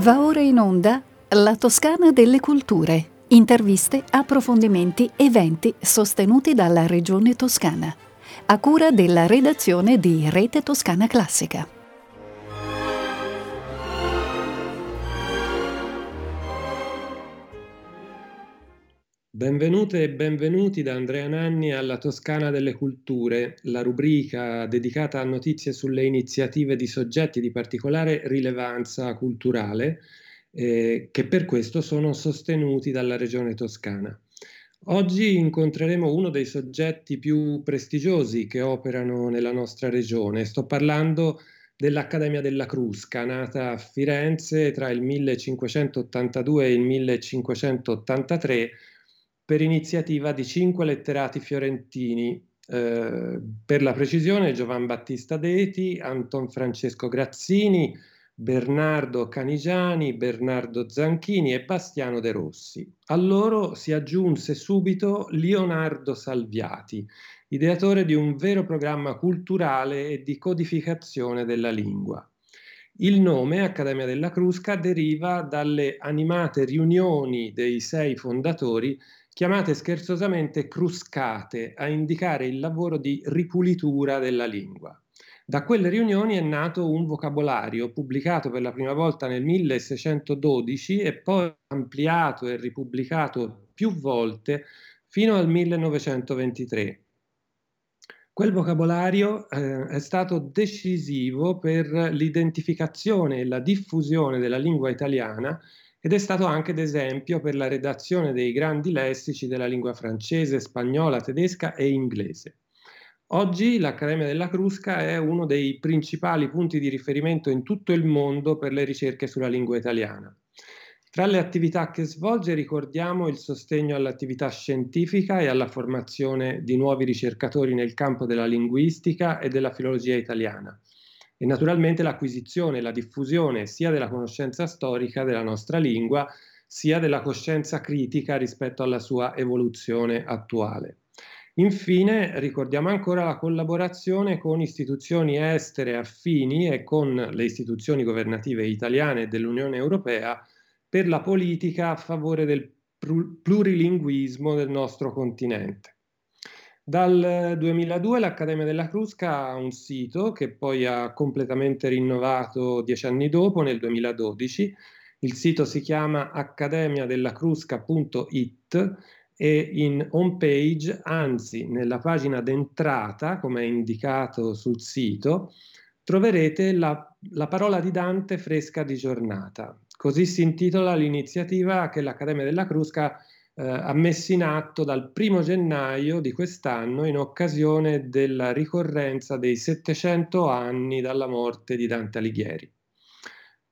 Va ora in onda La Toscana delle Culture. Interviste, approfondimenti, eventi sostenuti dalla Regione Toscana. A cura della redazione di Rete Toscana Classica. Benvenute e benvenuti da Andrea Nanni alla Toscana delle Culture, la rubrica dedicata a notizie sulle iniziative di soggetti di particolare rilevanza culturale eh, che per questo sono sostenuti dalla Regione Toscana. Oggi incontreremo uno dei soggetti più prestigiosi che operano nella nostra regione. Sto parlando dell'Accademia della Crusca, nata a Firenze tra il 1582 e il 1583 per iniziativa di cinque letterati fiorentini, eh, per la precisione Giovan Battista Deti, Anton Francesco Grazzini, Bernardo Canigiani, Bernardo Zanchini e Bastiano De Rossi. A loro si aggiunse subito Leonardo Salviati, ideatore di un vero programma culturale e di codificazione della lingua. Il nome Accademia della Crusca deriva dalle animate riunioni dei sei fondatori chiamate scherzosamente cruscate a indicare il lavoro di ripulitura della lingua. Da quelle riunioni è nato un vocabolario pubblicato per la prima volta nel 1612 e poi ampliato e ripubblicato più volte fino al 1923. Quel vocabolario eh, è stato decisivo per l'identificazione e la diffusione della lingua italiana ed è stato anche d'esempio per la redazione dei grandi lessici della lingua francese, spagnola, tedesca e inglese. Oggi l'Accademia della Crusca è uno dei principali punti di riferimento in tutto il mondo per le ricerche sulla lingua italiana. Tra le attività che svolge ricordiamo il sostegno all'attività scientifica e alla formazione di nuovi ricercatori nel campo della linguistica e della filologia italiana e naturalmente l'acquisizione e la diffusione sia della conoscenza storica della nostra lingua, sia della coscienza critica rispetto alla sua evoluzione attuale. Infine ricordiamo ancora la collaborazione con istituzioni estere affini e con le istituzioni governative italiane e dell'Unione Europea per la politica a favore del plurilinguismo del nostro continente. Dal 2002 l'Accademia della Crusca ha un sito che poi ha completamente rinnovato dieci anni dopo, nel 2012. Il sito si chiama accademiadellacrusca.it e in home page, anzi nella pagina d'entrata, come è indicato sul sito, troverete la, la parola di Dante fresca di giornata. Così si intitola l'iniziativa che l'Accademia della Crusca ha eh, messo in atto dal primo gennaio di quest'anno in occasione della ricorrenza dei 700 anni dalla morte di Dante Alighieri.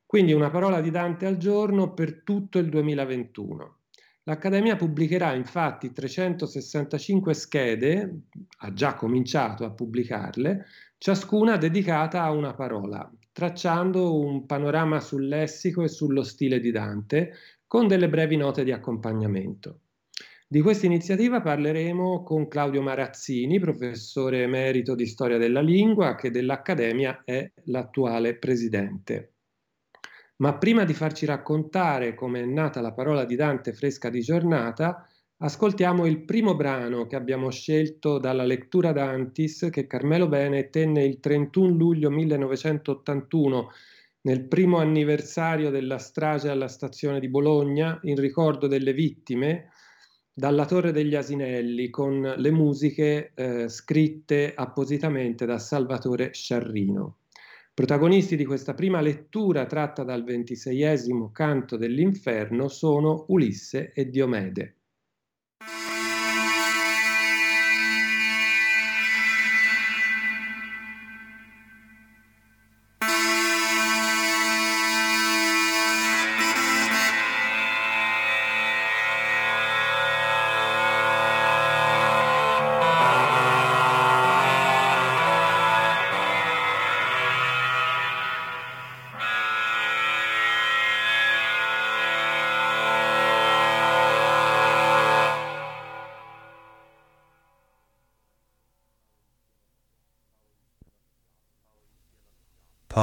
Quindi una parola di Dante al giorno per tutto il 2021. L'Accademia pubblicherà infatti 365 schede, ha già cominciato a pubblicarle, ciascuna dedicata a una parola, tracciando un panorama sul lessico e sullo stile di Dante, con delle brevi note di accompagnamento. Di questa iniziativa parleremo con Claudio Marazzini, professore emerito di storia della lingua, che dell'Accademia è l'attuale presidente. Ma prima di farci raccontare come è nata la parola di Dante fresca di giornata, ascoltiamo il primo brano che abbiamo scelto dalla lettura d'Antis che Carmelo Bene tenne il 31 luglio 1981 nel primo anniversario della strage alla stazione di Bologna in ricordo delle vittime dalla Torre degli Asinelli con le musiche eh, scritte appositamente da Salvatore Sciarrino. Protagonisti di questa prima lettura tratta dal ventiseiesimo canto dell'inferno sono Ulisse e Diomede.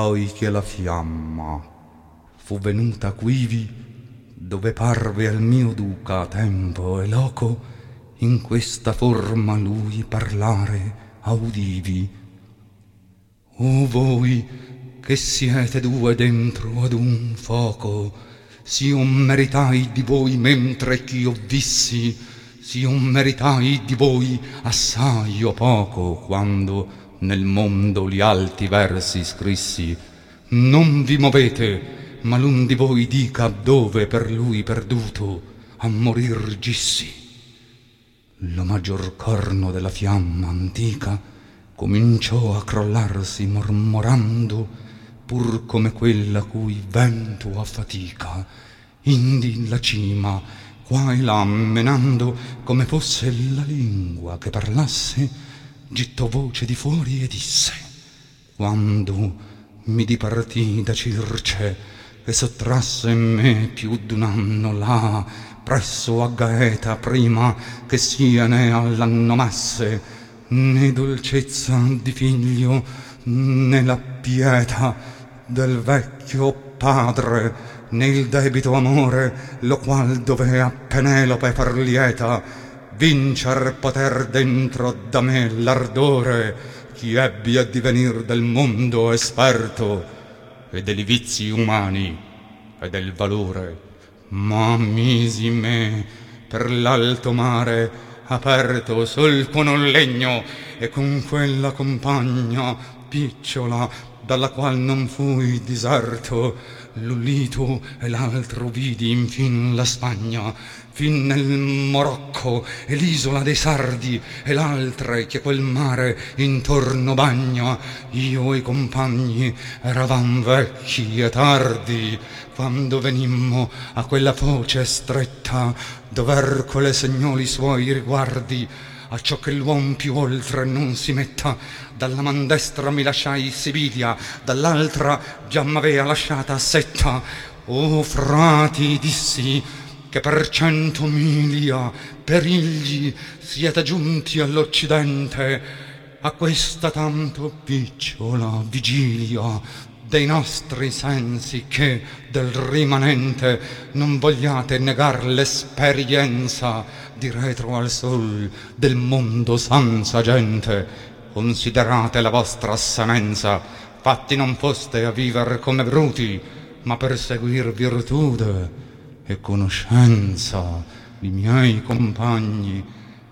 Poi che la fiamma fu venuta quivi, dove parve al mio duca tempo e loco, in questa forma lui parlare audivi. O voi che siete due dentro ad un foco, s'io meritai di voi mentre ch'io vissi, s'io meritai di voi assai o poco, quando nel mondo gli alti versi scrissi. Non vi movete, ma l'un di voi dica dove per lui perduto a morir gissi. Lo maggior corno della fiamma antica cominciò a crollarsi mormorando pur come quella cui vento a fatica, indi la cima, qua e là menando, come fosse la lingua che parlasse, gittò voce di fuori e disse, quando mi dipartì da Circe e sottrasse me più d'un anno là, presso a Gaeta prima che sia ne all'anno masse, né dolcezza di figlio, né la pietà, del vecchio padre nel debito amore lo qual dovea Penelope far lieta vincer poter dentro da me l'ardore chi ebbi a divenir del mondo esperto e degli vizi umani e del valore. Ma misi me per l'alto mare aperto sul con un legno e con quella compagna picciola dalla qual non fui diserto l'Ullito e l'altro vidi infin la Spagna fin nel Morocco e l'isola dei Sardi e l'altre che quel mare intorno bagna. Io e i compagni eravam vecchi e tardi quando venimmo a quella foce stretta dover quelle segnoli suoi riguardi a ciò che l'uom più oltre non si metta dalla man destra mi lasciai Sibilia dall'altra già m'avea lasciata Setta. O frati dissi che per cento milia perigli siete giunti all'Occidente. A questa tanto picciola vigilia dei nostri sensi che del rimanente non vogliate negar l'esperienza di retro al sol del mondo senza gente considerate la vostra semenza fatti non foste a viver come bruti ma per seguir virtude e conoscenza. I miei compagni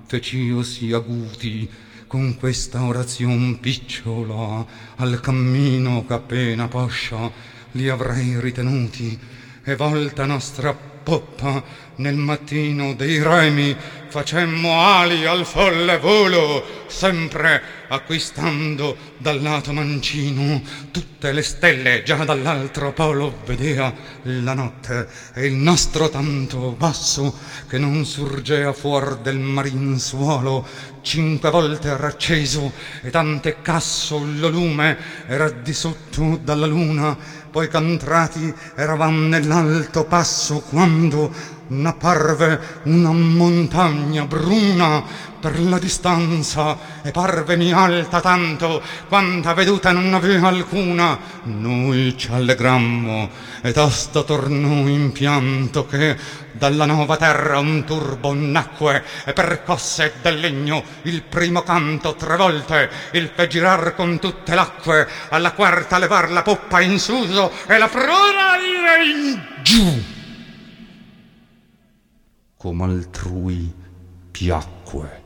fec'io si aguti con questa orazion picciola. Al cammino appena poscia li avrei ritenuti e volta nostra poppa nel mattino dei remi facemmo ali al folle volo sempre acquistando dal lato mancino tutte le stelle già dall'altro polo vedea la notte e il nostro tanto basso che non surgea fuor del marin suolo cinque volte racceso e tante casso lo lume era di sotto dalla luna poi cantrati eravam nell'alto passo quando n'apparve una montagna bruna per la distanza e parveni alta tanto quanta veduta non aveva alcuna. Noi ci allegrammo e tosto tornò in pianto che dalla nuova terra un turbo nacque e percosse del legno il primo canto tre volte il fe girar con tutte l'acque alla quarta levar la poppa in suso e la prora in giù come altrui piacque.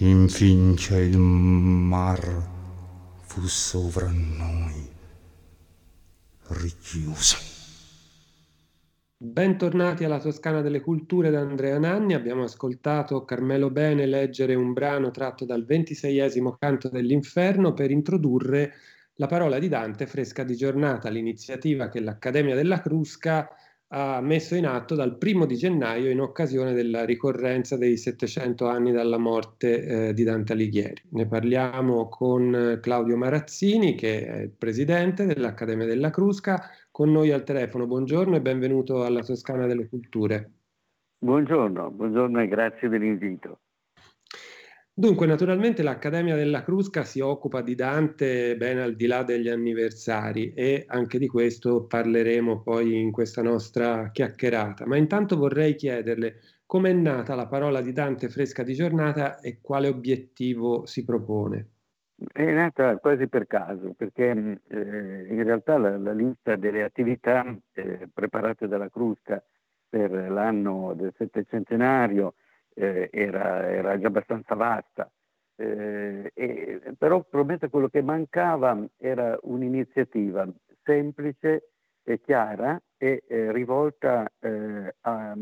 Infin che il mar fu sovra noi richiuso. Bentornati alla Toscana delle Culture da Andrea Nanni. Abbiamo ascoltato Carmelo Bene leggere un brano tratto dal ventiseiesimo canto dell'Inferno per introdurre la parola di Dante fresca di giornata, l'iniziativa che l'Accademia della Crusca ha messo in atto dal primo di gennaio in occasione della ricorrenza dei 700 anni dalla morte eh, di Dante Alighieri. Ne parliamo con Claudio Marazzini, che è il presidente dell'Accademia della Crusca, con noi al telefono. Buongiorno e benvenuto alla Toscana delle Culture. Buongiorno, buongiorno e grazie dell'invito. Dunque, naturalmente l'Accademia della Crusca si occupa di Dante ben al di là degli anniversari e anche di questo parleremo poi in questa nostra chiacchierata. Ma intanto vorrei chiederle come è nata la parola di Dante fresca di giornata e quale obiettivo si propone. È nata quasi per caso, perché eh, in realtà la, la, lista delle attività eh, preparate dalla Crusca per l'anno del settecentenario eh, era, era, già abbastanza vasta. Eh, e, però probabilmente quello che mancava era un'iniziativa semplice e chiara e eh, rivolta eh, a,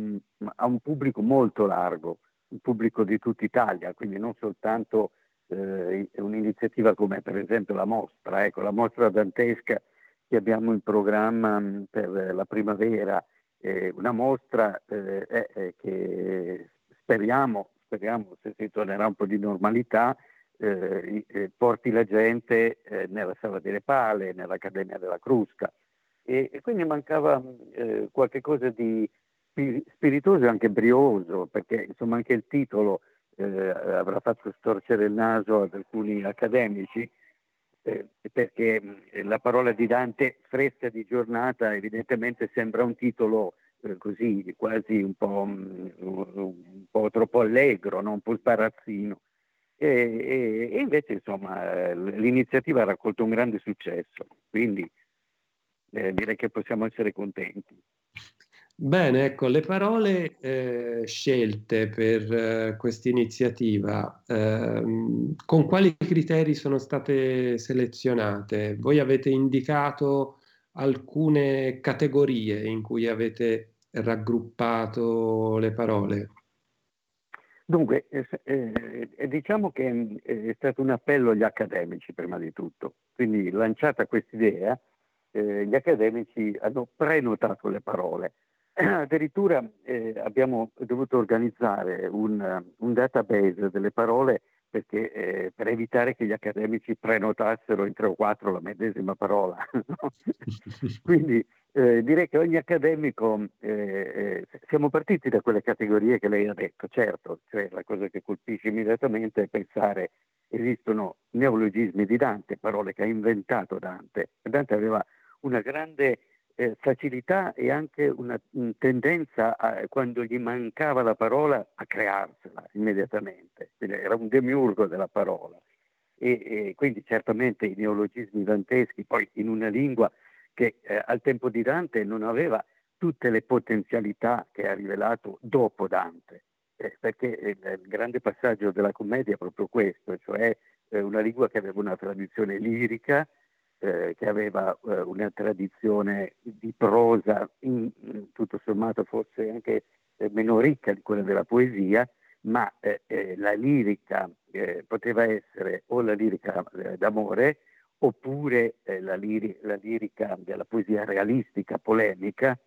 a, un pubblico molto largo, un pubblico di tutta Italia, quindi non soltanto eh, un'iniziativa come per esempio la mostra, ecco, la mostra dantesca che abbiamo in programma per la primavera, una mostra eh, che speriamo, speriamo se si tornerà un po' di normalità, eh, eh, porti la gente eh, nella Sala delle Pale, nell'Accademia della Crusca. E, e quindi mancava eh, qualche cosa di spiritoso e anche brioso, perché insomma anche il titolo eh, avrà fatto storcere il naso ad alcuni accademici, eh, perché la parola di Dante fresca di giornata evidentemente sembra un titolo così quasi un po', mm, un po', troppo allegro, no? un po' sparazzino. E, e, e, invece insomma l'iniziativa ha raccolto un grande successo, quindi eh, direi che possiamo essere contenti. Bene, ecco, le parole eh, scelte per eh, questa iniziativa, ehm, con quali criteri sono state selezionate? Voi avete indicato alcune categorie in cui avete raggruppato le parole? Dunque, eh, eh, diciamo che eh, è stato un appello agli accademici prima di tutto, quindi lanciata quest'idea, eh, gli accademici hanno prenotato le parole. Addirittura eh, abbiamo dovuto organizzare un, un database delle parole perché, eh, per evitare che gli accademici prenotassero in tre o quattro la medesima parola. No? Quindi eh, direi che ogni accademico, eh, eh, siamo partiti da quelle categorie che lei ha detto, certo, cioè la cosa che colpisce immediatamente è pensare esistono neologismi di Dante, parole che ha inventato Dante. Dante aveva una grande eh, facilità e anche una, una tendenza a, quando gli mancava la parola a crearsela immediatamente. Quindi era un demiurgo della parola. E, e, quindi certamente i neologismi danteschi, poi in una lingua che eh, al tempo di Dante non aveva tutte le potenzialità che ha rivelato dopo Dante, eh, perché il, il, grande passaggio della commedia è proprio questo, cioè eh, una lingua che aveva una tradizione lirica, eh, che aveva eh, una tradizione di prosa in, in, tutto sommato forse anche eh, meno ricca di quella della poesia, ma eh, eh, la lirica eh, poteva essere o la lirica d'amore oppure la, liri- la, lirica della poesia realistica, polemica,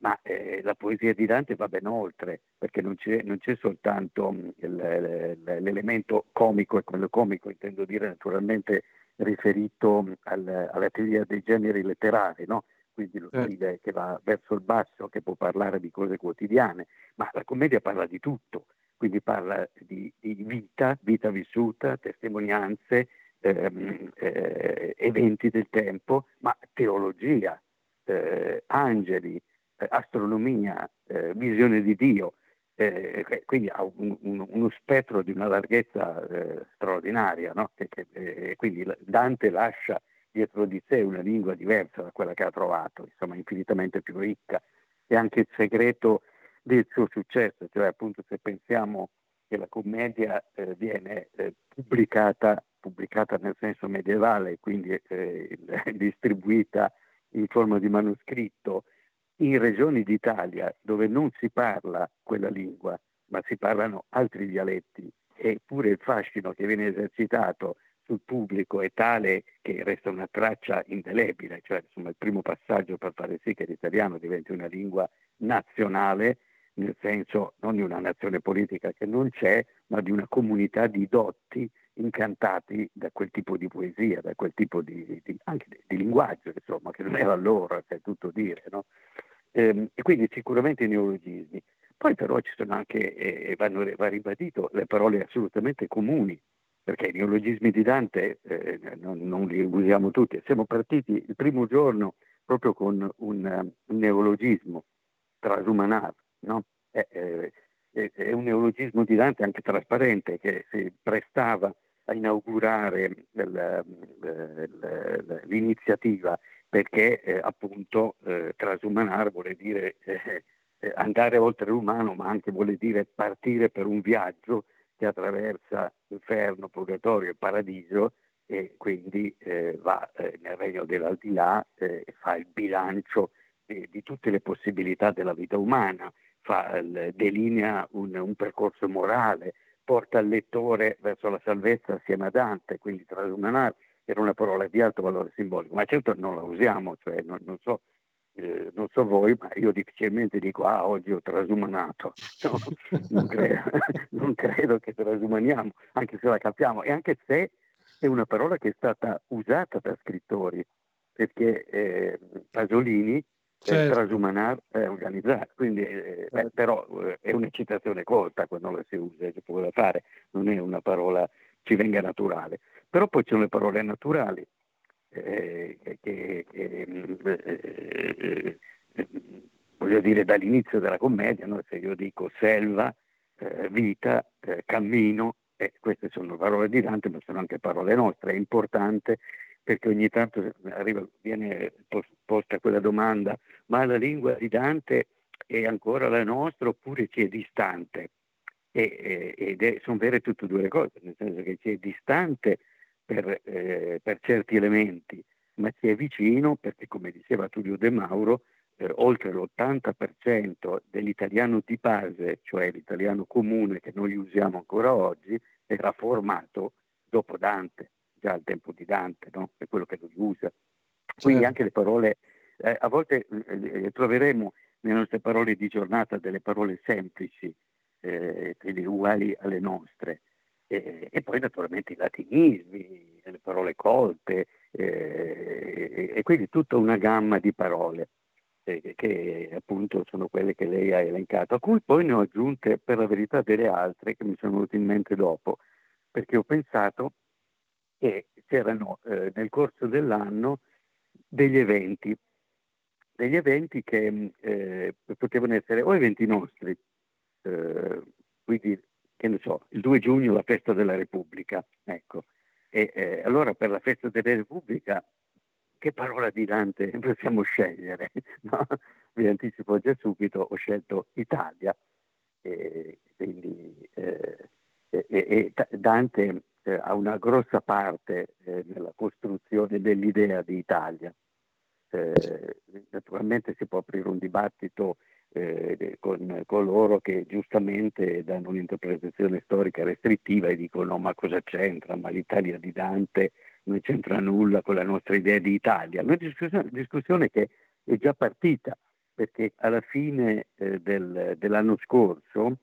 ma la poesia di Dante va ben oltre, perché non c'è, non c'è soltanto mm, l'elemento comico, e quello comico intendo dire naturalmente riferito al, alla teoria dei generi letterari, no? quindi lo certo. stile che va verso il basso, che può parlare di cose quotidiane, ma la commedia parla di tutto, quindi parla di, di vita, vita vissuta, testimonianze, ehm, eh, eventi del tempo, ma teologia, eh, angeli, eh, astronomia, eh, visione di Dio, eh, quindi ha un, un, uno spettro di una larghezza eh, straordinaria, no? che, che, eh, quindi Dante lascia dietro di sé una lingua diversa da quella che ha trovato, insomma infinitamente più ricca, e anche il segreto del suo successo, cioè appunto se pensiamo che la commedia eh, viene eh, pubblicata, pubblicata nel senso medievale, quindi eh, distribuita in forma di manoscritto, in regioni d'Italia dove non si parla quella lingua, ma si parlano altri dialetti, eppure il fascino che viene esercitato sul pubblico è tale che resta una traccia indelebile, cioè insomma, il primo passaggio per fare sì che l'italiano diventi una lingua nazionale, nel senso non di una nazione politica che non c'è, ma di una comunità di dotti incantati da quel tipo di poesia, da quel tipo di, di anche di, di, linguaggio, insomma, che non era loro, è tutto dire, no? ehm, e quindi sicuramente i neologismi. poi però ci sono anche, e vanno, va ribadito, le parole assolutamente comuni, perché i neologismi di Dante eh, non, non, li usiamo tutti. Siamo partiti il primo giorno proprio con un, un neologismo, trasumanar, no? è, è, è, un neologismo di Dante anche trasparente che si prestava a inaugurare l'iniziativa perché eh, appunto eh, trasumanar vuole dire eh, eh, andare oltre l'umano, ma anche vuole dire partire per un viaggio che attraversa inferno, purgatorio e paradiso e quindi eh, va eh, nel regno dell'aldilà e fa il bilancio di, tutte le possibilità della vita umana, fa, delinea un, un percorso morale, porta il lettore verso la salvezza assieme a Dante, quindi trasumanar era una parola di alto valore simbolico, ma certo non la usiamo, cioè non, non, so, eh, non so, voi, ma io difficilmente dico ah oggi ho trasumanato, no, non, credo, non, credo, che trasumaniamo, anche se la capiamo e anche se è una parola che è stata usata da scrittori, perché eh, Pasolini certo. trasumanar è organizzare, quindi eh, certo. però eh, è un'eccitazione colta quando la si usa, si può fare, non è una parola ci venga naturale. Però poi ci sono le parole naturali, eh, che, che eh, eh, voglio dire dall'inizio della commedia, no? se io dico selva, eh, vita, cammino, queste sono parole di Dante, ma sono anche parole nostre, è importante perché ogni tanto arriva, viene posta quella domanda, ma la lingua di Dante è ancora la nostra oppure ci è distante? E, ed è, sono vere tutte e due le cose, nel senso che ci è distante per, eh, per certi elementi, ma ci è vicino perché, come diceva Tullio De Mauro, eh, oltre l'80% dell'italiano di base, cioè l'italiano comune che noi usiamo ancora oggi, era formato dopo Dante già al tempo di Dante, no? è quello che lui usa. Quindi certo. anche le parole, eh, a volte eh, troveremo nelle nostre parole di giornata delle parole semplici, eh, quindi uguali alle nostre, e, poi naturalmente i latinismi, le parole colte, eh, e quindi tutta una gamma di parole eh, che appunto sono quelle che lei ha elencato, a cui poi ne ho aggiunte per la verità delle altre che mi sono venute in mente dopo, perché ho pensato che c'erano eh, nel corso dell'anno degli eventi, degli eventi che eh, potevano essere o eventi nostri, eh, quindi che ne so, il 2 giugno la festa della Repubblica, ecco. E eh, allora per la festa della Repubblica che parola di Dante possiamo scegliere? No? Vi anticipo già subito, ho scelto Italia, e, quindi eh, e, e Dante eh, ha una grossa parte eh, nella costruzione dell'idea di Italia. Eh, naturalmente si può aprire un dibattito eh, con coloro che giustamente danno un'interpretazione storica restrittiva e dicono ma cosa c'entra, ma l'Italia di Dante non c'entra nulla con la nostra idea di Italia. Una discussione, discussione che è già partita perché alla fine eh, del, dell'anno scorso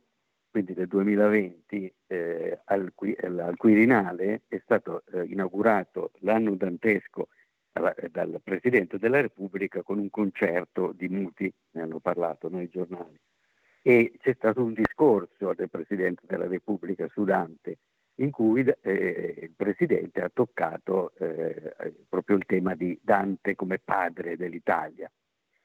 quindi del 2020, eh, al, al, Quirinale è stato eh, inaugurato l'anno dantesco alla, dal Presidente della Repubblica con un concerto di muti, ne hanno parlato nei giornali. E c'è stato un discorso del Presidente della Repubblica su Dante in cui eh, il Presidente ha toccato eh, proprio il tema di Dante come padre dell'Italia.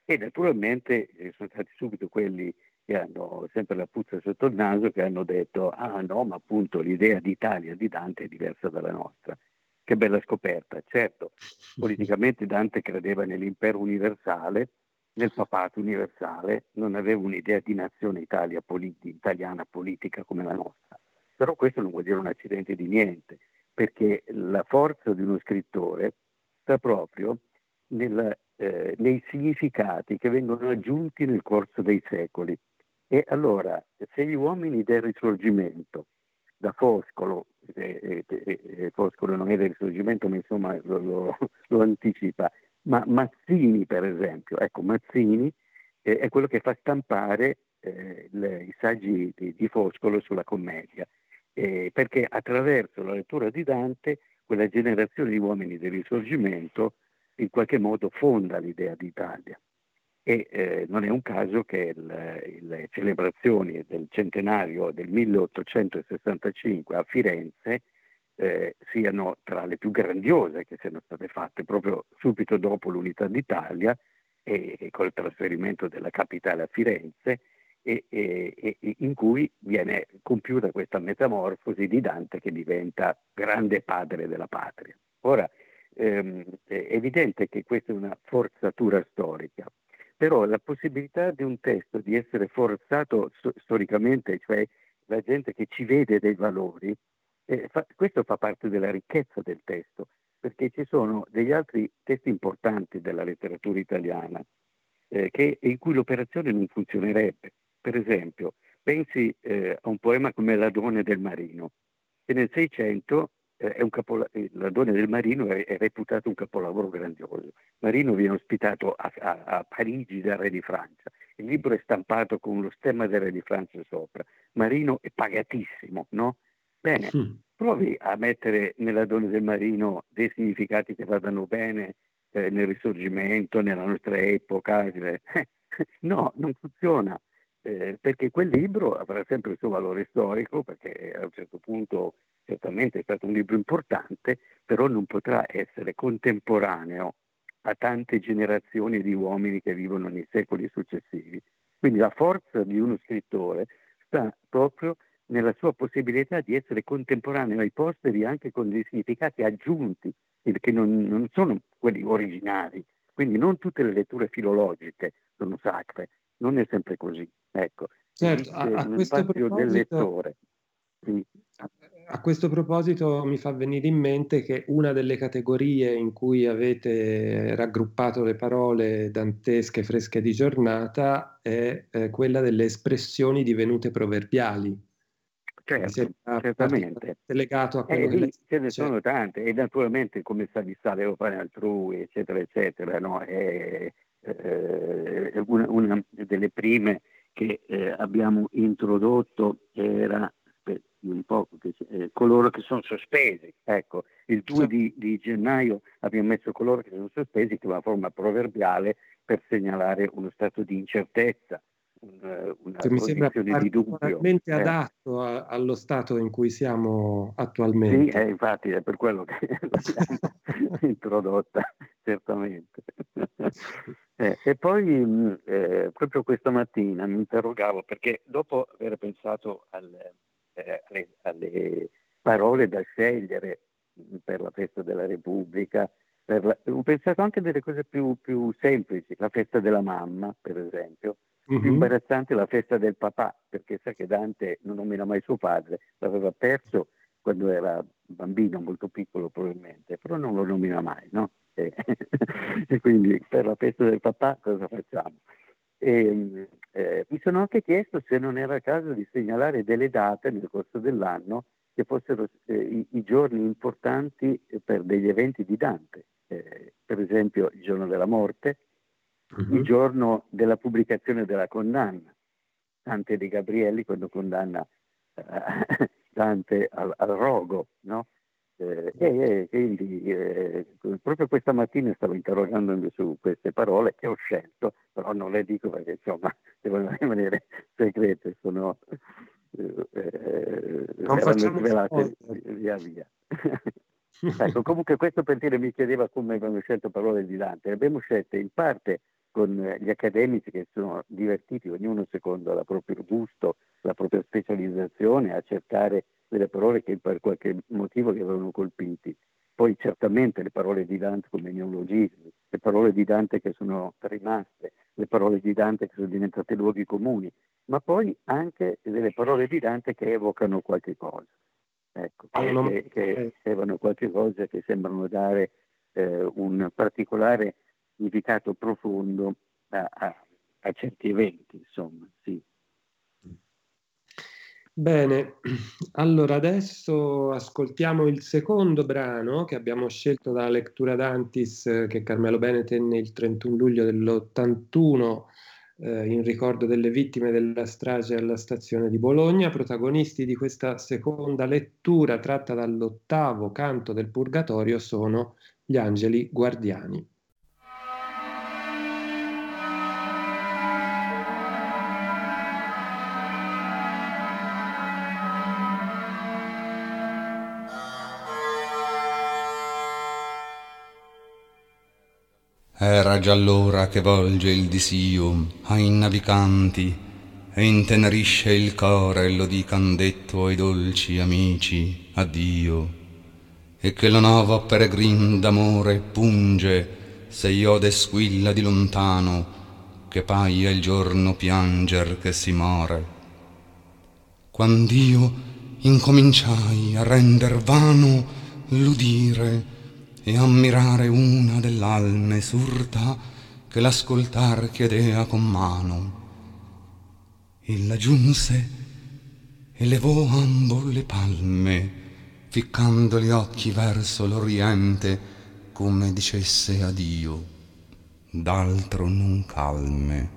E naturalmente eh, sono stati subito quelli che hanno sempre la puzza sotto il naso, che hanno detto, ah no, ma appunto l'idea d'Italia di Dante è diversa dalla nostra. Che bella scoperta. Certo, politicamente Dante credeva nell'impero universale, nel papato universale, non aveva un'idea di nazione Italia, politi- italiana politica come la nostra. Però questo non vuol dire un accidente di niente, perché la forza di uno scrittore sta proprio nel, eh, nei significati che vengono aggiunti nel corso dei secoli. E allora, se gli uomini del risorgimento, da Foscolo, eh, eh, Foscolo non è del risorgimento, ma insomma lo, lo, lo anticipa, ma Mazzini per esempio, ecco Mazzini eh, è quello che fa stampare eh, le, i saggi di, di, Foscolo sulla commedia, perché attraverso la lettura di Dante quella generazione di uomini del risorgimento in qualche modo fonda l'idea d'Italia. E eh, non è un caso che il, le celebrazioni del centenario del 1865 a Firenze eh, siano tra le più grandiose che siano state fatte proprio subito dopo l'unità d'Italia e, e col trasferimento della capitale a Firenze e, e, in cui viene compiuta questa metamorfosi di Dante che diventa grande padre della patria. Ora, ehm, è evidente che questa è una forzatura storica, però la possibilità di un testo di essere forzato storicamente, cioè la gente che ci vede dei valori, eh, fa, questo fa parte della ricchezza del testo, perché ci sono degli altri testi importanti della letteratura italiana eh, che, in cui l'operazione non funzionerebbe. Per esempio, pensi eh, a un poema come L'Adone del Marino, che nel Seicento capola- eh, l'Adone del Marino è, è, reputato un capolavoro grandioso. Marino viene ospitato a, a, a, Parigi dal re di Francia. Il libro è stampato con lo stemma del re di Francia sopra. Marino è pagatissimo, no? Bene, mm. provi a mettere nell'Adone del Marino dei significati che vadano bene eh, nel risorgimento, nella nostra epoca. Eh, no, non funziona. Eh, perché quel libro avrà sempre il suo valore storico, perché a un certo punto certamente è stato un libro importante, però non potrà essere contemporaneo a tante generazioni di uomini che vivono nei secoli successivi. Quindi la forza di uno scrittore sta proprio nella sua possibilità di essere contemporaneo ai posteri anche con dei significati aggiunti, che non, non sono quelli originali. Quindi non tutte le letture filologiche sono sacre, non è sempre così. Ecco, certo, a, a questo del lettore. Sì a questo proposito mi fa venire in mente che una delle categorie in cui avete raggruppato le parole dantesche fresche di giornata è eh, quella delle espressioni divenute proverbiali. Certo, certamente. Legato a quello eh, lì ce ne sono tante e naturalmente come sa di stare o fare altrui, eccetera, eccetera. No? È, eh, una, una, delle prime che eh, abbiamo introdotto era un po' che, eh, coloro che sono sospesi. Ecco, il 2 di, di, gennaio abbiamo messo coloro che sono sospesi, che è una forma proverbiale per segnalare uno stato di incertezza, un, una che mi sembra di dubbio. Eh. adatto a, allo stato in cui siamo attualmente. Sì, eh, infatti è per quello che l'abbiamo introdotta, certamente. Eh, e poi mm, eh, proprio questa mattina mi interrogavo perché dopo aver pensato al, eh, alle, alle, parole da scegliere per la festa della Repubblica. La, ho pensato anche delle cose più, più, semplici, la festa della mamma, per esempio. Mm-hmm. Più imbarazzante la festa del papà, perché sa che Dante non nomina mai suo padre, l'aveva perso quando era bambino, molto piccolo probabilmente, però non lo nomina mai, no? E, e quindi per la festa del papà cosa facciamo? E, eh, mi sono anche chiesto se non era caso di segnalare delle date nel corso dell'anno che fossero eh, i, i, giorni importanti per degli eventi di Dante, eh, per esempio il giorno della morte, uh-huh. il giorno della pubblicazione della condanna, Dante di Gabrielli quando condanna eh, Dante al, al rogo, no? Eh, e, quindi eh, proprio questa mattina stavo interrogandomi su queste parole che ho scelto, però non le dico perché insomma devono rimanere segrete, sono eh, non facciamo rivelate via via. ecco, comunque questo per dire mi chiedeva come abbiamo scelto parole di Dante. Le abbiamo scelte in parte con gli accademici che sono divertiti, ognuno secondo il proprio gusto, la propria specializzazione, a cercare delle parole che per qualche motivo li avevano colpiti. Poi certamente le parole di Dante come neologismi, le parole di Dante che sono rimaste, le parole di Dante che sono diventate luoghi comuni, ma poi anche delle parole di Dante che evocano qualche cosa. Ecco, che, che evocano qualche cosa che sembrano dare eh, un particolare significato profondo a, a, a certi eventi, insomma, sì. Bene, allora adesso ascoltiamo il secondo brano che abbiamo scelto dalla lettura d'Antis che Carmelo Bene tenne il 31 luglio dell'81 eh, in ricordo delle vittime della strage alla stazione di Bologna. Protagonisti di questa seconda lettura tratta dall'ottavo canto del Purgatorio sono gli angeli guardiani. Era già l'ora che volge il disio ai navicanti e intenerisce il core lo dican detto ai dolci amici addio. E che lo novo peregrin d'amore punge se iode squilla di lontano che paia il giorno pianger che si more. Quand'io incominciai a render vano l'udire e ammirare una dell'alme surda che l'ascoltar chiedea con mano ella giunse e levò ambo le palme, ficcando gli occhi verso l'oriente, come dicesse addio, d'altro non calme.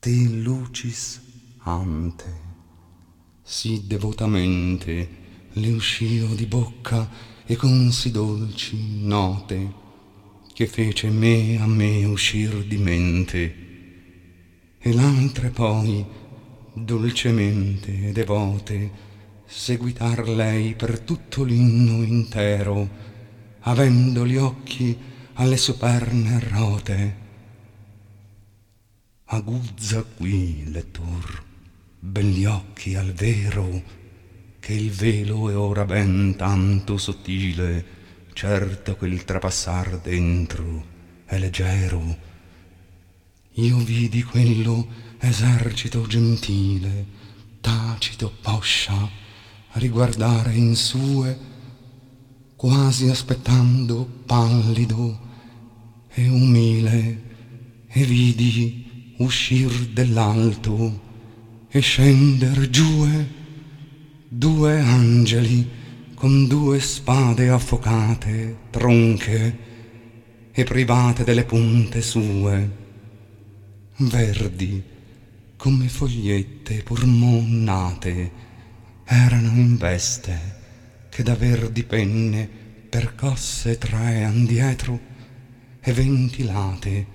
Te lucis ante, sì devotamente le uscio di bocca e con sì dolci note, che fece me a me uscir di mente. E l'altre poi dolcemente devote seguitar lei per tutto l'inno intero avendo gli occhi alle superne rote. Aguzza qui lettor ben gli occhi al vero che il velo è ora ben tanto sottile certo il trapassar dentro è leggero. Io vidi quello esercito gentile, tacito poscia, riguardare in sue, quasi aspettando pallido e umile, e vidi uscir dell'alto e scender giue due angeli con due spade affocate, tronche e private delle punte sue verdi come fogliette pur monnate erano in veste che da verdi penne percosse traean dietro e ventilate.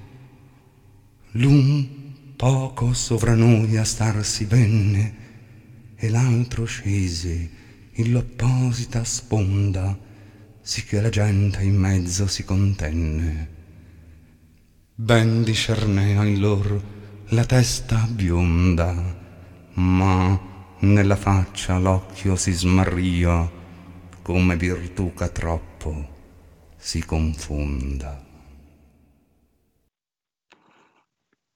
L'un poco sovra noi a star si venne e l'altro scese in l'opposita sponda sicché la gente in mezzo si contenne ben discernea in lor la testa bionda, ma nella faccia l'occhio si smarria, come virtù che troppo si confonda.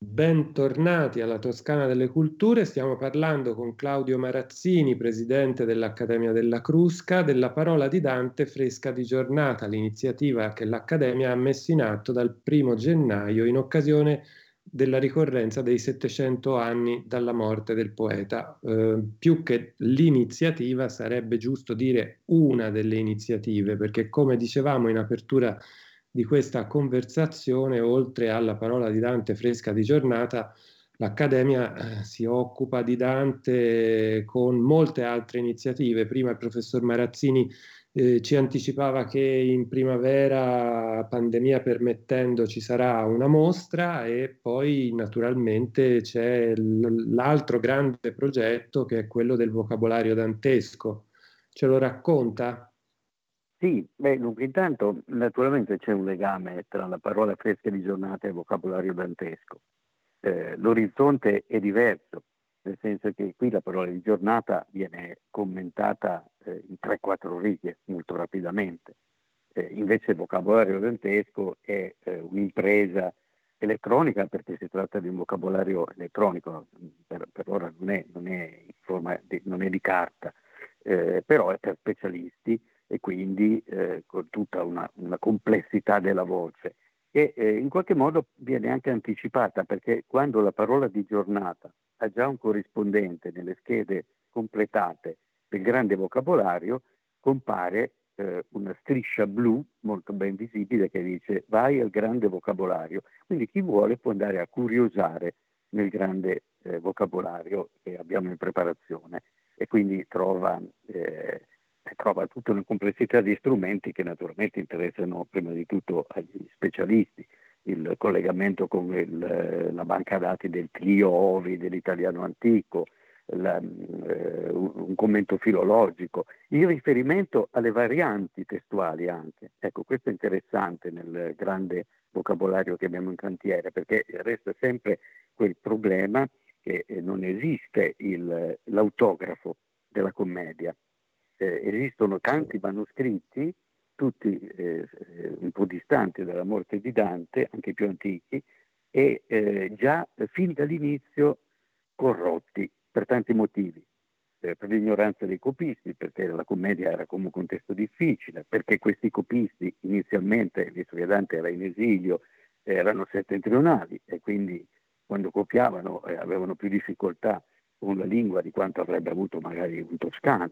Bentornati alla Toscana delle Culture, stiamo parlando con Claudio Marazzini, presidente dell'Accademia della Crusca, della parola di Dante fresca di giornata, l'iniziativa che l'Accademia ha messo in atto dal primo gennaio in occasione della ricorrenza dei 700 anni dalla morte del poeta. Eh, più che l'iniziativa sarebbe giusto dire una delle iniziative, perché come dicevamo in apertura di questa conversazione, oltre alla parola di Dante fresca di giornata, l'Accademia eh, si occupa di Dante con molte altre iniziative. Prima il professor Marazzini eh, ci anticipava che in primavera, pandemia permettendo, ci sarà una mostra e poi naturalmente c'è l'altro grande progetto che è quello del vocabolario dantesco. Ce lo racconta? Sì, beh, dunque intanto naturalmente c'è un legame tra la parola fresca di giornata e il vocabolario dantesco. Eh, l'orizzonte è diverso, nel senso che qui la parola di giornata viene commentata eh, in 3-4 righe molto rapidamente. Eh, invece il vocabolario dantesco è eh, un'impresa elettronica perché si tratta di un vocabolario elettronico, per, per ora non è, non, è di, non è, di, carta, eh, però è per specialisti e quindi eh, con tutta una, una, complessità della voce e eh, in qualche modo viene anche anticipata perché quando la parola di giornata ha già un corrispondente nelle schede completate del grande vocabolario, compare eh, una striscia blu molto ben visibile che dice vai al grande vocabolario. Quindi chi vuole può andare a curiosare nel grande eh, vocabolario che abbiamo in preparazione e quindi trova eh, trova tutta una complessità di strumenti che naturalmente interessano prima di tutto agli specialisti, il collegamento con il, la banca dati del Clio Ovi dell'italiano antico, la, eh, un commento filologico, il riferimento alle varianti testuali anche. Ecco, questo è interessante nel grande vocabolario che abbiamo in cantiere, perché resta sempre quel problema che eh, non esiste il, l'autografo della commedia. Eh, esistono tanti manoscritti, tutti eh, un po' distanti dalla morte di Dante, anche più antichi, e eh, già fin dall'inizio corrotti per tanti motivi. Eh, per l'ignoranza dei copisti, perché la commedia era comunque un testo difficile, perché questi copisti inizialmente, visto che Dante era in esilio, erano settentrionali e quindi quando copiavano eh, avevano più difficoltà con la lingua di quanto avrebbe avuto magari un toscano.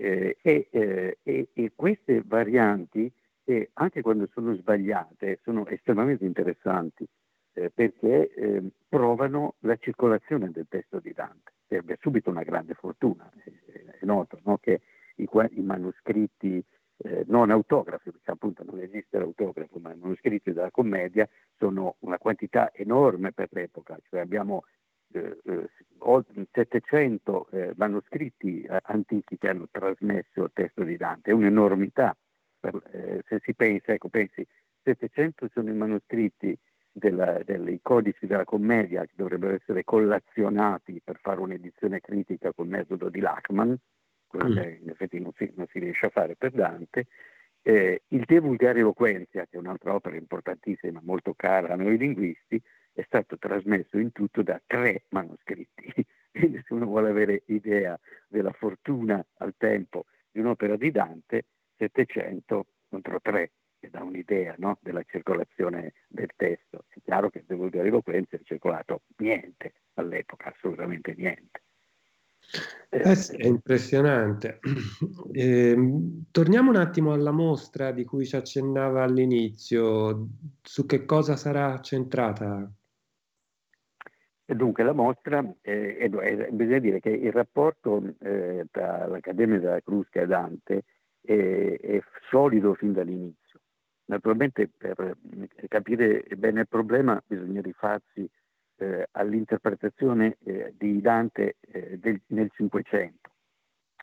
Eh, e, eh, e, e, queste varianti, anche quando sono sbagliate, sono estremamente interessanti eh, perché eh, provano la circolazione del testo di Dante. Serve subito una grande fortuna, è, noto no? che i, i manoscritti eh, non autografi, perché appunto non esiste l'autografo, ma i manoscritti della commedia sono una quantità enorme per l'epoca, cioè abbiamo eh, eh, 700 eh, manoscritti antichi che hanno trasmesso il testo di Dante, è un'enormità. Per, se si pensa, ecco, pensi, 700 sono i manoscritti della, dei codici della commedia che dovrebbero essere collazionati per fare un'edizione critica col metodo di Lachman, quello mm. che in effetti non si, non si, riesce a fare per Dante. Eh, il De Vulgare Eloquenzia, che è un'altra opera importantissima, molto cara a noi linguisti, è stato trasmesso in tutto da tre manoscritti. Quindi se uno vuole avere idea della fortuna al tempo di un'opera di Dante, 700 contro 3 che dà un'idea no? della circolazione del testo. È chiaro che devo dire eloquenza è circolato niente all'epoca, assolutamente niente. Eh, sì, è impressionante. Eh, torniamo un attimo alla mostra di cui ci accennava all'inizio. Su che cosa sarà centrata? Dunque, la mostra, eh, è, è, bisogna dire che il rapporto eh, tra l'Accademia della Crusca e Dante è solido fin dall'inizio Naturalmente per capire bene il problema bisogna rifarsi eh, all'interpretazione eh, di Dante eh, del, nel Cinquecento.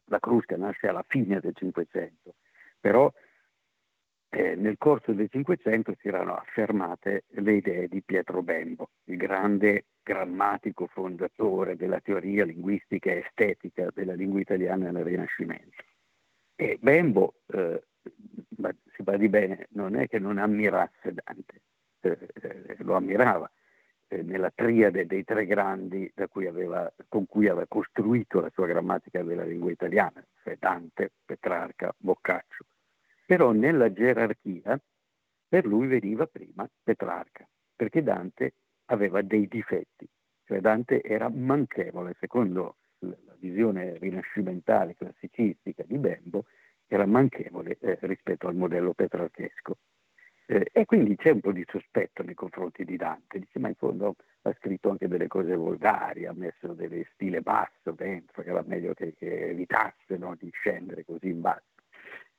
La Crusca nasce alla fine del Cinquecento, però eh, nel corso del Cinquecento si erano affermate le idee di Pietro Bembo, il grande grammatico fondatore della teoria linguistica e estetica della lingua italiana nel Rinascimento. E Bembo eh, si badi bene, non è che non ammirasse Dante, eh, eh, lo ammirava eh, nella triade dei tre grandi cui aveva, con cui aveva costruito la sua grammatica della lingua italiana, cioè Dante, Petrarca, Boccaccio. Però nella gerarchia per lui veniva prima Petrarca, perché Dante aveva dei difetti, cioè Dante era manchevole, secondo la visione rinascimentale classicistica di Bembo, era manchevole eh, rispetto al modello petrarchesco. Eh, e quindi c'è un po' di sospetto nei confronti di Dante, dice ma in fondo ha scritto anche delle cose volgari, ha messo delle stile basso dentro, che era meglio che, che evitasse di scendere così in basso.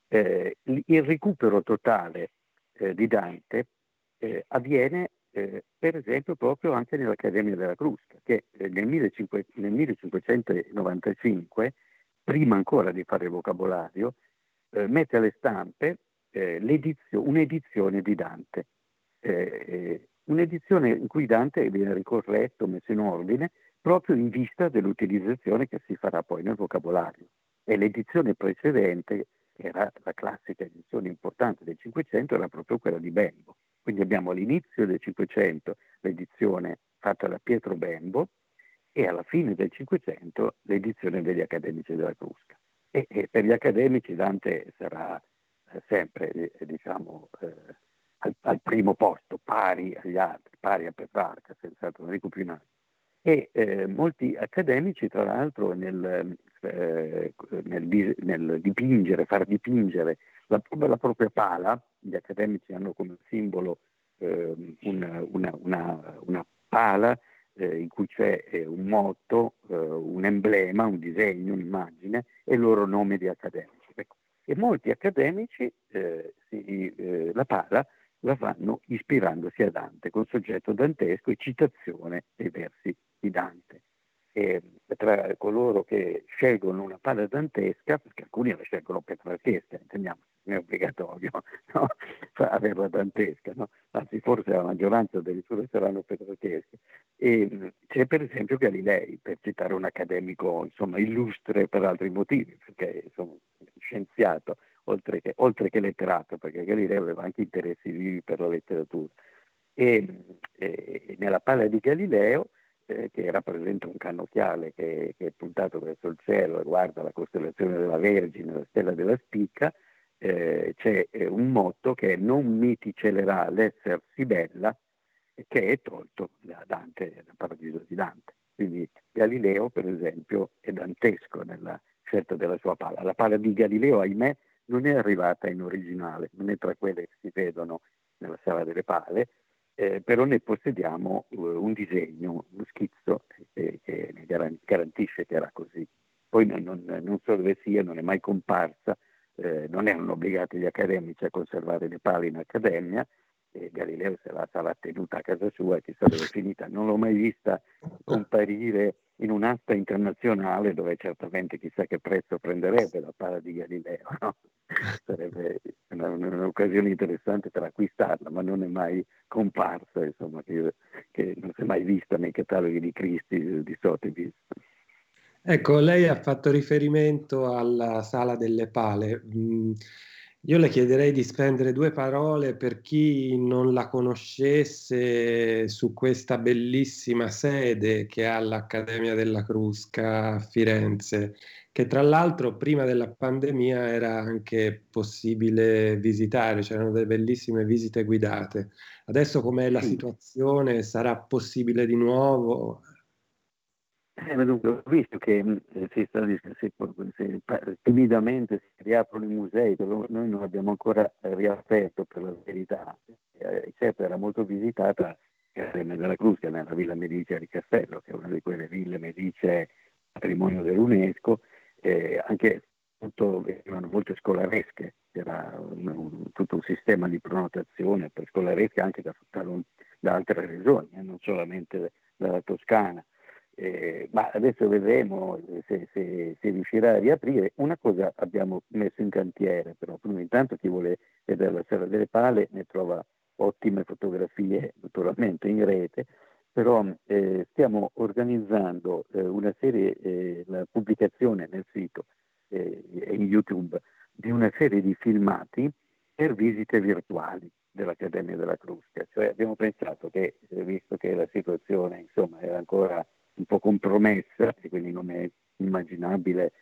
Eh, il recupero totale eh, di Dante eh, avviene eh, per esempio proprio anche nell'Accademia della Crusca, che nel, 1500, nel 1595, prima ancora di fare il vocabolario, eh, mette alle stampe eh, un'edizione di Dante, eh, eh, un'edizione in cui Dante viene ricorretto, messo in ordine, proprio in vista dell'utilizzazione che si farà poi nel vocabolario. E l'edizione precedente, che era la classica edizione importante del Cinquecento, era proprio quella di Bembo. Quindi abbiamo all'inizio del Cinquecento l'edizione fatta da Pietro Bembo e alla fine del Cinquecento l'edizione degli accademici della Crusca. E, e per gli accademici Dante sarà eh, sempre eh, diciamo, eh, al, al, primo posto, pari agli altri, pari a Petrarca, senz'altro in alto. E eh, molti accademici, tra l'altro, nel, eh, nel, nel, dipingere, far dipingere la, la, propria pala, gli accademici hanno come simbolo ehm, una, una, una, una pala eh, in cui c'è eh, un motto, eh, un emblema, un disegno, un'immagine e il loro nome di accademici. Ecco. E molti accademici eh, si, eh, la pala la fanno ispirandosi a Dante, con soggetto dantesco e citazione dei versi di Dante. eh, tra coloro che scelgono una palla dantesca, perché alcuni la scelgono petrarchesca, intendiamo, non è obbligatorio no? averla dantesca, no? anzi forse la maggioranza addirittura saranno petrarchesche. E c'è per esempio Galilei, per citare un accademico insomma, illustre per altri motivi, perché insomma, scienziato, oltre che, oltre che letterato, perché Galileo aveva anche interessi vivi per la letteratura. E, e nella palla di Galileo eh, che rappresenta un cannocchiale che, che, è puntato verso il cielo e guarda la costellazione della Vergine, la stella della spicca, eh, c'è eh, un motto che è non mi ti celerà l'essersi bella, che è tolto da Dante, dal paradiso di Dante. Quindi Galileo, per esempio, è dantesco nella scelta della sua pala. La pala di Galileo, ahimè, non è arrivata in originale, non è tra quelle che si vedono nella sala delle pale, eh, però ne possediamo uh, un disegno, uno schizzo eh, che ne garantisce che era così. Poi non, non, non, so dove sia, non è mai comparsa, eh, non erano obbligati gli accademici a conservare le pale in accademia, Galileo se la sarà tenuta a casa sua e chissà dove è finita. Non l'ho mai vista comparire in un'asta internazionale dove certamente chissà che prezzo prenderebbe la pala di Galileo. No? Sarebbe una, un'occasione interessante per acquistarla, ma non è mai comparsa, insomma, che, che non si è mai vista nei cataloghi di Cristi di Sotheby's. Ecco, lei ha fatto riferimento alla Sala delle Pale. Io le chiederei di spendere due parole per chi non la conoscesse su questa bellissima sede che ha l'Accademia della Crusca a Firenze, che tra l'altro prima della pandemia era anche possibile visitare, c'erano delle bellissime visite guidate. Adesso com'è la situazione? Sarà possibile di nuovo? Eh, dunque, ho visto che mm, si sta, si, si, timidamente si riaprono i musei, noi non abbiamo ancora riaperto per la verità. Eh, certo era molto visitata Accademia della Crusca nella Villa Medicea di Castello, che è una di quelle ville medicie patrimonio dell'UNESCO, eh, anche tutto, venivano molte scolaresche, c'era un, un, tutto un sistema di prenotazione per scolaresche anche da, da altre regioni, eh, non solamente dalla Toscana. Eh, ma adesso vedremo se, se, se, riuscirà a riaprire. Una cosa abbiamo messo in cantiere, però intanto chi vuole vedere la Sera delle Pale ne trova ottime fotografie naturalmente in rete, però eh, stiamo organizzando eh, una serie, eh, la pubblicazione nel sito e eh, in YouTube di una serie di filmati per visite virtuali dell'Accademia della Crusca. Cioè abbiamo pensato che, eh, visto che la situazione insomma, era ancora un po' compromessa e quindi non è immaginabile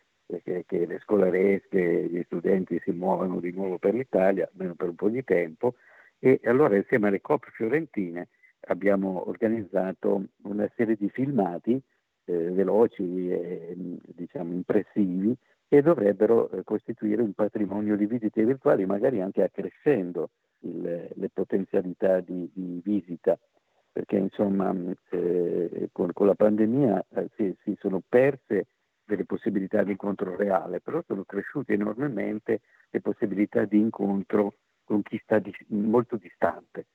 che, che le scolaresche, gli studenti si muovano di nuovo per l'Italia, almeno per un po' di tempo, e allora insieme alle COP fiorentine abbiamo organizzato una serie di filmati eh, veloci e diciamo impressivi che dovrebbero eh, costituire un patrimonio di visite virtuali, magari anche accrescendo il, le potenzialità di, di visita perché insomma eh, con, con, la pandemia eh, si, si, sono perse delle possibilità di incontro reale, però sono cresciute enormemente le possibilità di incontro con chi sta di, molto distante.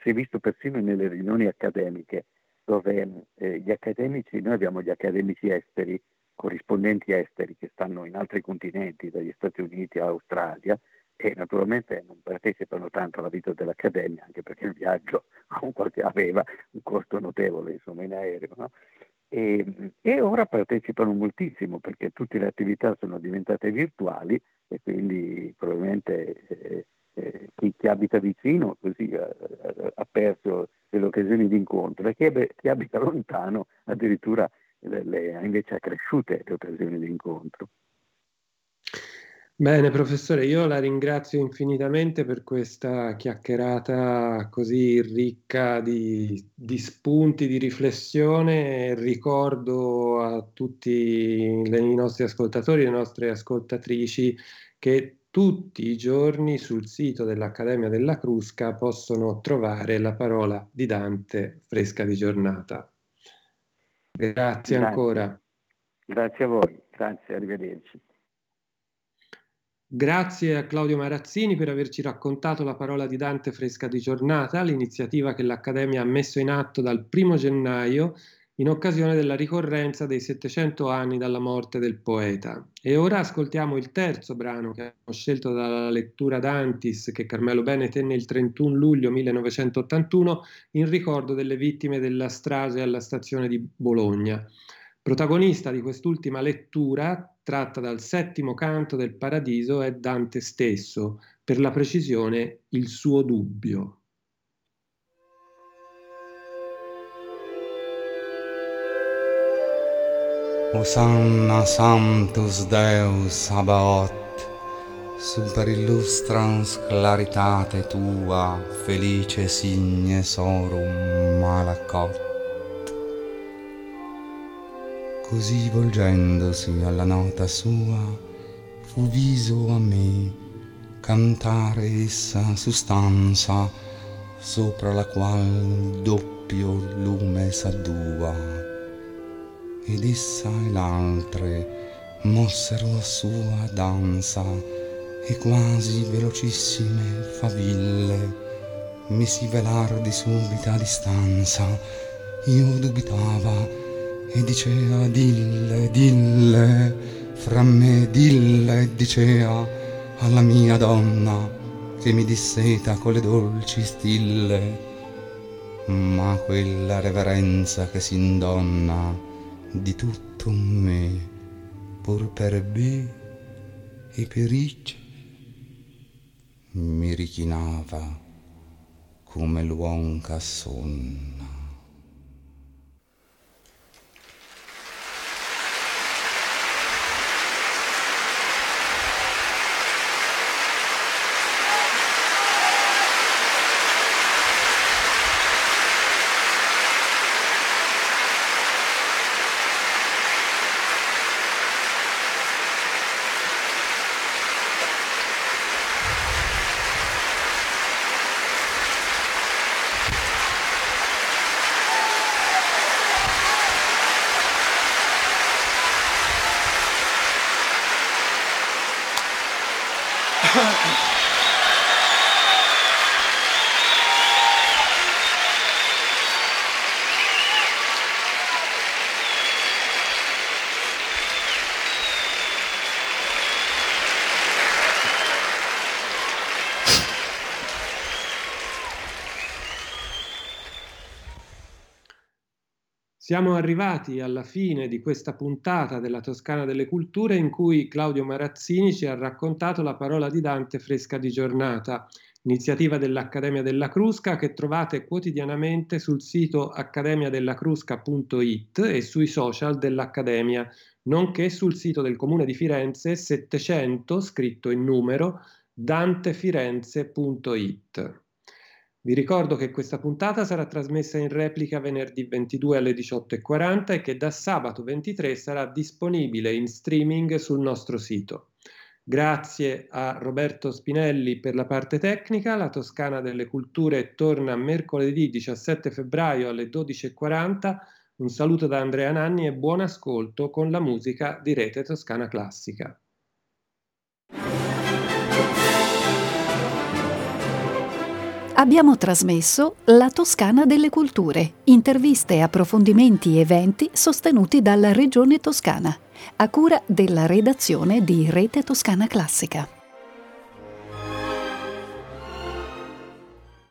Si è visto persino nelle riunioni accademiche, dove eh, gli accademici, noi abbiamo gli accademici esteri, corrispondenti esteri che stanno in altri continenti, dagli Stati Uniti all'Australia, e naturalmente non partecipano tanto alla vita dell'Accademia, anche perché il viaggio aveva un costo notevole insomma, in aereo. No? E, e, ora partecipano moltissimo perché tutte le attività sono diventate virtuali e quindi probabilmente eh, eh, chi, chi, abita vicino così ha, ha, perso delle occasioni di incontro e chi, chi abita lontano addirittura le, le, invece ha cresciute le occasioni di incontro. Bene, professore, io la ringrazio infinitamente per questa chiacchierata così ricca di, di spunti di riflessione. Ricordo a tutti i nostri ascoltatori e le nostre ascoltatrici che tutti i giorni sul sito dell'Accademia della Crusca possono trovare la parola di Dante fresca di giornata. Grazie, Grazie. ancora. Grazie a voi, grazie, arrivederci. Grazie a Claudio Marazzini per averci raccontato la parola di Dante Fresca di Giornata, l'iniziativa che l'Accademia ha messo in atto dal primo gennaio in occasione della ricorrenza dei 700 anni dalla morte del poeta. E ora ascoltiamo il terzo brano che abbiamo scelto dalla lettura d'Antis che Carmelo Bene tenne il 31 luglio 1981 in ricordo delle vittime della strage alla stazione di Bologna. Protagonista di quest'ultima lettura, tratta dal settimo canto del Paradiso, è Dante stesso, per la precisione il suo dubbio. Osanna Sanctus Deus Sabaoth, super illustrans claritate tua, felice signe sorum malacot. Così volgendosi alla nota sua, fu viso a me cantare essa sustanza, sopra la qual doppio lume s'addua. Ed essa e l'altre mossero la sua danza e quasi velocissime faville mi si velar di subita distanza. Io dubitava e dicea dille dille fra me dille dicea alla mia donna che mi disseta con le dolci stille ma quella reverenza che s'indonna di tutto me, pur per me e per mi richinava come l'uom che sonna. Siamo arrivati alla fine di questa puntata della Toscana delle Culture in cui Claudio Marazzini ci ha raccontato la parola di Dante fresca di giornata, iniziativa dell'Accademia della Crusca che trovate quotidianamente sul sito accademiadelacrusca.it e sui social dell'Accademia, nonché sul sito del Comune di Firenze 700, scritto in numero, dantefirenze.it. Vi ricordo che questa puntata sarà trasmessa in replica venerdì 22 alle 18.40 e che da sabato 23 sarà disponibile in streaming sul nostro sito. Grazie a Roberto Spinelli per la parte tecnica. La Toscana delle Culture torna mercoledì 17 febbraio alle 12.40. Un saluto da Andrea Nanni e buon ascolto con la musica di Rete Toscana Classica. Abbiamo trasmesso La Toscana delle Culture, interviste, approfondimenti e eventi sostenuti dalla Regione Toscana, a cura della redazione di Rete Toscana Classica.